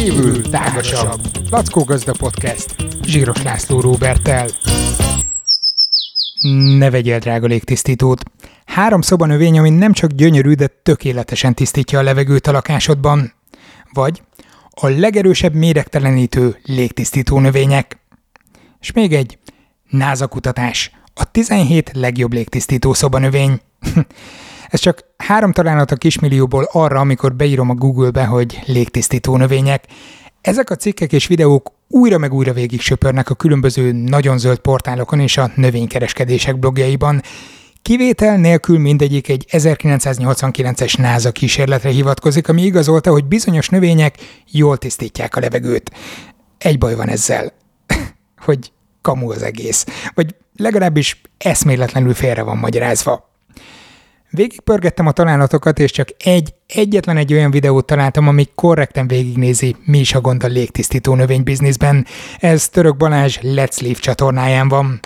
kívül tágasabb. Lackó Gazda Podcast. Zsíros László Róbertel. Ne vegyél drága légtisztítót. Három szobanövény, ami nem csak gyönyörű, de tökéletesen tisztítja a levegőt a lakásodban. Vagy a legerősebb méregtelenítő légtisztító növények. És még egy NASA kutatás. A 17 legjobb légtisztító szobanövény. Ez csak három találat a kismillióból arra, amikor beírom a Google-be, hogy légtisztító növények. Ezek a cikkek és videók újra meg újra végig söpörnek a különböző nagyon zöld portálokon és a növénykereskedések blogjaiban. Kivétel nélkül mindegyik egy 1989-es NASA kísérletre hivatkozik, ami igazolta, hogy bizonyos növények jól tisztítják a levegőt. Egy baj van ezzel, hogy kamu az egész, vagy legalábbis eszméletlenül félre van magyarázva. Végigpörgettem a találatokat, és csak egy, egyetlen egy olyan videót találtam, ami korrekten végignézi, mi is a gond a légtisztító növénybizniszben. Ez Török Balázs Let's Leave csatornáján van.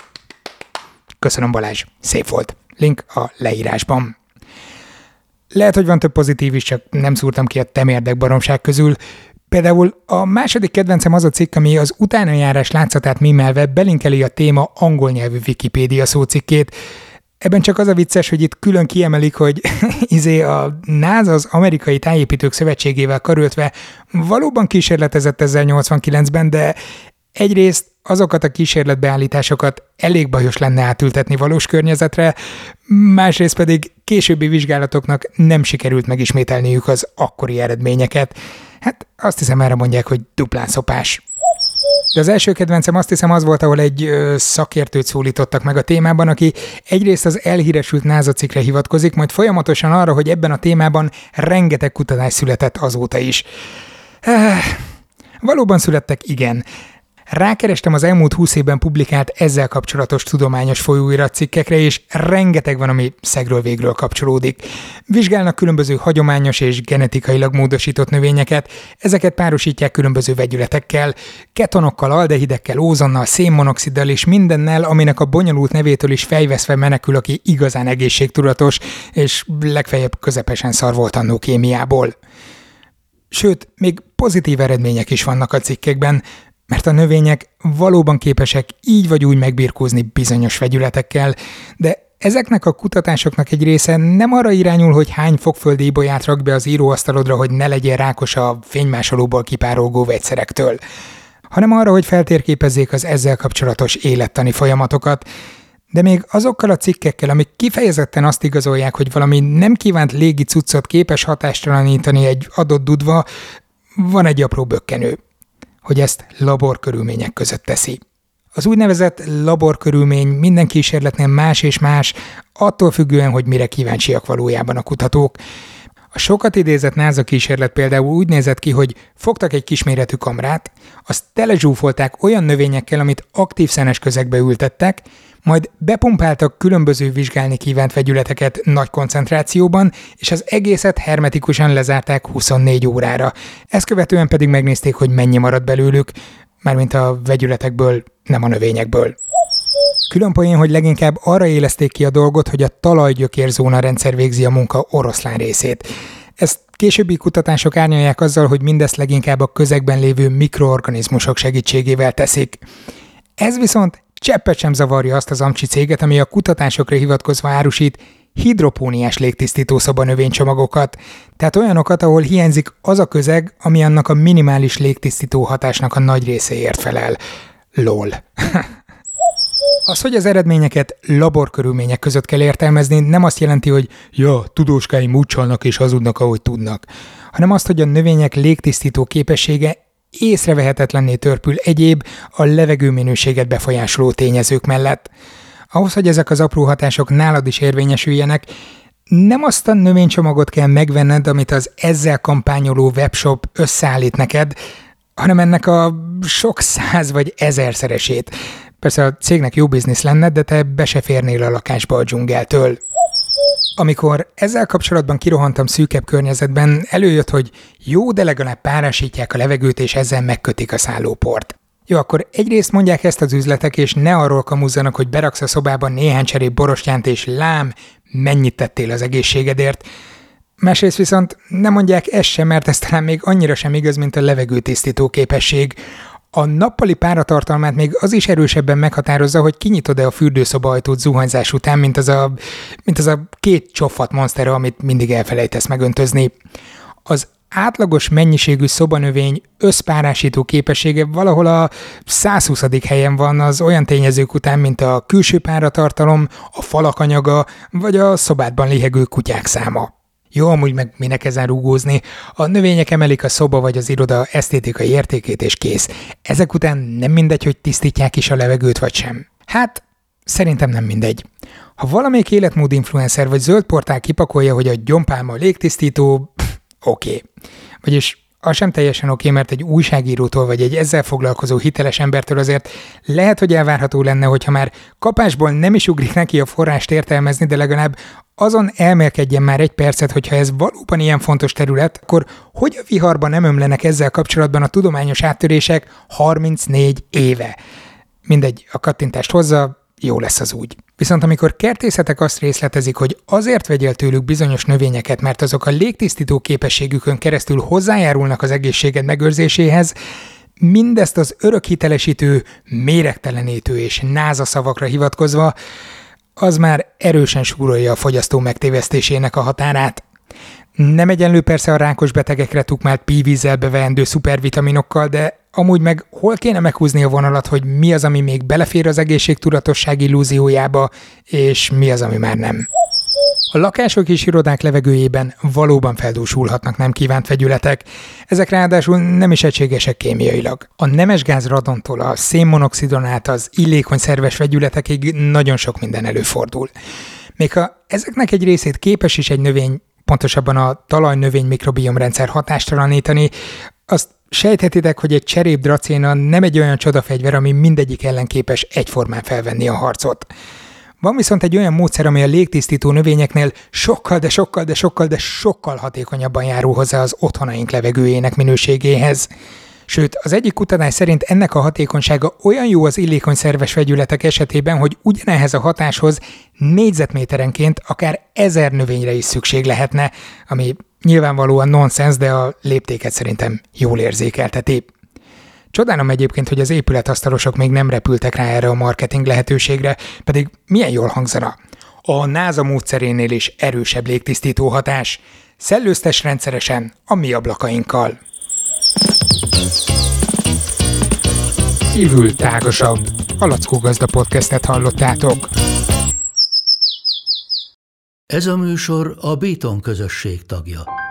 Köszönöm Balázs, szép volt. Link a leírásban. Lehet, hogy van több pozitív is, csak nem szúrtam ki a temérdek baromság közül. Például a második kedvencem az a cikk, ami az utánajárás látszatát mimelve belinkeli a téma angol nyelvű Wikipédia szócikkét. Ebben csak az a vicces, hogy itt külön kiemelik, hogy izé a NASA az Amerikai Tájépítők Szövetségével karöltve valóban kísérletezett ezzel 89-ben, de egyrészt azokat a kísérletbeállításokat elég bajos lenne átültetni valós környezetre, másrészt pedig későbbi vizsgálatoknak nem sikerült megismételniük az akkori eredményeket. Hát azt hiszem erre mondják, hogy duplán szopás. De az első kedvencem azt hiszem az volt, ahol egy szakértőt szólítottak meg a témában, aki egyrészt az elhíresült NASA cikkre hivatkozik, majd folyamatosan arra, hogy ebben a témában rengeteg kutatás született azóta is. Eh, valóban születtek, igen. Rákerestem az elmúlt húsz évben publikált ezzel kapcsolatos tudományos folyóiratcikkekre, és rengeteg van, ami szegről végről kapcsolódik. Vizsgálnak különböző hagyományos és genetikailag módosított növényeket, ezeket párosítják különböző vegyületekkel, ketonokkal, aldehidekkel, ózonnal, szénmonoxiddal és mindennel, aminek a bonyolult nevétől is fejveszve menekül, aki igazán egészségtudatos, és legfeljebb közepesen szar volt annó kémiából. Sőt, még pozitív eredmények is vannak a cikkekben, mert a növények valóban képesek így vagy úgy megbirkózni bizonyos vegyületekkel, de ezeknek a kutatásoknak egy része nem arra irányul, hogy hány fogföldi ibolyát rak be az íróasztalodra, hogy ne legyen rákos a fénymásolóból kipárolgó vegyszerektől, hanem arra, hogy feltérképezzék az ezzel kapcsolatos élettani folyamatokat, de még azokkal a cikkekkel, amik kifejezetten azt igazolják, hogy valami nem kívánt légi cuccot képes hatástalanítani egy adott dudva, van egy apró bökkenő hogy ezt laborkörülmények között teszi. Az úgynevezett laborkörülmény minden kísérletnél más és más, attól függően, hogy mire kíváncsiak valójában a kutatók. A sokat idézett NASA kísérlet például úgy nézett ki, hogy fogtak egy kisméretű kamrát, azt telezsúfolták olyan növényekkel, amit aktív szenes közegbe ültettek, majd bepumpáltak különböző vizsgálni kívánt vegyületeket nagy koncentrációban, és az egészet hermetikusan lezárták 24 órára. Ezt követően pedig megnézték, hogy mennyi marad belőlük, mármint a vegyületekből, nem a növényekből. Külön poén, hogy leginkább arra élezték ki a dolgot, hogy a talajgyökérzóna rendszer végzi a munka oroszlán részét. Ezt későbbi kutatások árnyalják azzal, hogy mindezt leginkább a közegben lévő mikroorganizmusok segítségével teszik. Ez viszont Cseppet sem zavarja azt az amcsi céget, ami a kutatásokra hivatkozva árusít hidropóniás légtisztító szobanövénycsomagokat, tehát olyanokat, ahol hiányzik az a közeg, ami annak a minimális légtisztító hatásnak a nagy részéért felel. LOL. Az, hogy az eredményeket laborkörülmények között kell értelmezni, nem azt jelenti, hogy ja, tudóskáim úgy csalnak és hazudnak, ahogy tudnak, hanem azt, hogy a növények légtisztító képessége észrevehetetlenné törpül egyéb, a levegőminőséget befolyásoló tényezők mellett. Ahhoz, hogy ezek az apró hatások nálad is érvényesüljenek, nem azt a növénycsomagot kell megvenned, amit az ezzel kampányoló webshop összeállít neked, hanem ennek a sok száz vagy ezerszeresét. Persze a cégnek jó biznisz lenne, de te be se férnél a lakásba a dzsungeltől. Amikor ezzel kapcsolatban kirohantam szűkebb környezetben, előjött, hogy jó, de legalább párásítják a levegőt, és ezzel megkötik a szállóport. Jó, akkor egyrészt mondják ezt az üzletek, és ne arról kamuzzanak, hogy beraksz a szobában néhány cserép borostyánt, és lám, mennyit tettél az egészségedért. Másrészt viszont nem mondják ezt sem, mert ez talán még annyira sem igaz, mint a levegőtisztító képesség. A nappali páratartalmát még az is erősebben meghatározza, hogy kinyitod-e a fürdőszoba ajtót zuhanyzás után, mint az a, mint az a két csofat monster, amit mindig elfelejtesz megöntözni. Az átlagos mennyiségű szobanövény összpárásító képessége valahol a 120. helyen van az olyan tényezők után, mint a külső páratartalom, a falak anyaga, vagy a szobádban lihegő kutyák száma. Jó, amúgy meg minek ezen rúgózni. A növények emelik a szoba vagy az iroda esztétikai értékét, és kész. Ezek után nem mindegy, hogy tisztítják is a levegőt, vagy sem. Hát, szerintem nem mindegy. Ha valamelyik életmód influencer vagy zöld portál kipakolja, hogy a gyompálma légtisztító, oké. Okay. Vagyis az sem teljesen oké, mert egy újságírótól vagy egy ezzel foglalkozó hiteles embertől azért lehet, hogy elvárható lenne, hogyha már kapásból nem is ugrik neki a forrást értelmezni, de legalább azon elmélkedjen már egy percet, hogyha ez valóban ilyen fontos terület, akkor hogy a viharban nem ömlenek ezzel kapcsolatban a tudományos áttörések 34 éve? Mindegy, a kattintást hozza, jó lesz az úgy. Viszont amikor kertészetek azt részletezik, hogy azért vegyél tőlük bizonyos növényeket, mert azok a légtisztító képességükön keresztül hozzájárulnak az egészséged megőrzéséhez, mindezt az örökhitelesítő, méregtelenítő és náza szavakra hivatkozva, az már erősen súrolja a fogyasztó megtévesztésének a határát. Nem egyenlő persze a rákos betegekre tukmált pívízzel beveendő szupervitaminokkal, de amúgy meg hol kéne meghúzni a vonalat, hogy mi az, ami még belefér az egészségtudatosság illúziójába, és mi az, ami már nem. A lakások és irodák levegőjében valóban feldúsulhatnak nem kívánt vegyületek, ezek ráadásul nem is egységesek kémiailag. A nemesgáz radontól a szénmonoxidon át az illékony szerves vegyületekig nagyon sok minden előfordul. Még ha ezeknek egy részét képes is egy növény pontosabban a talajnövény mikrobiomrendszer hatástalanítani, azt sejthetitek, hogy egy cserép dracéna nem egy olyan csodafegyver, ami mindegyik ellen képes egyformán felvenni a harcot. Van viszont egy olyan módszer, ami a légtisztító növényeknél sokkal, de sokkal, de sokkal, de sokkal hatékonyabban járul hozzá az otthonaink levegőjének minőségéhez. Sőt, az egyik kutatás szerint ennek a hatékonysága olyan jó az illékony szerves vegyületek esetében, hogy ugyanehhez a hatáshoz négyzetméterenként akár ezer növényre is szükség lehetne, ami nyilvánvalóan nonsens, de a léptéket szerintem jól érzékelteti. Csodálom egyébként, hogy az épületasztalosok még nem repültek rá erre a marketing lehetőségre, pedig milyen jól hangzana. A NASA módszerénél is erősebb légtisztító hatás. Szellőztes rendszeresen a mi ablakainkkal. Kívül tágasabb. A Lackó Gazda podcastet hallottátok. Ez a műsor a Béton közösség tagja.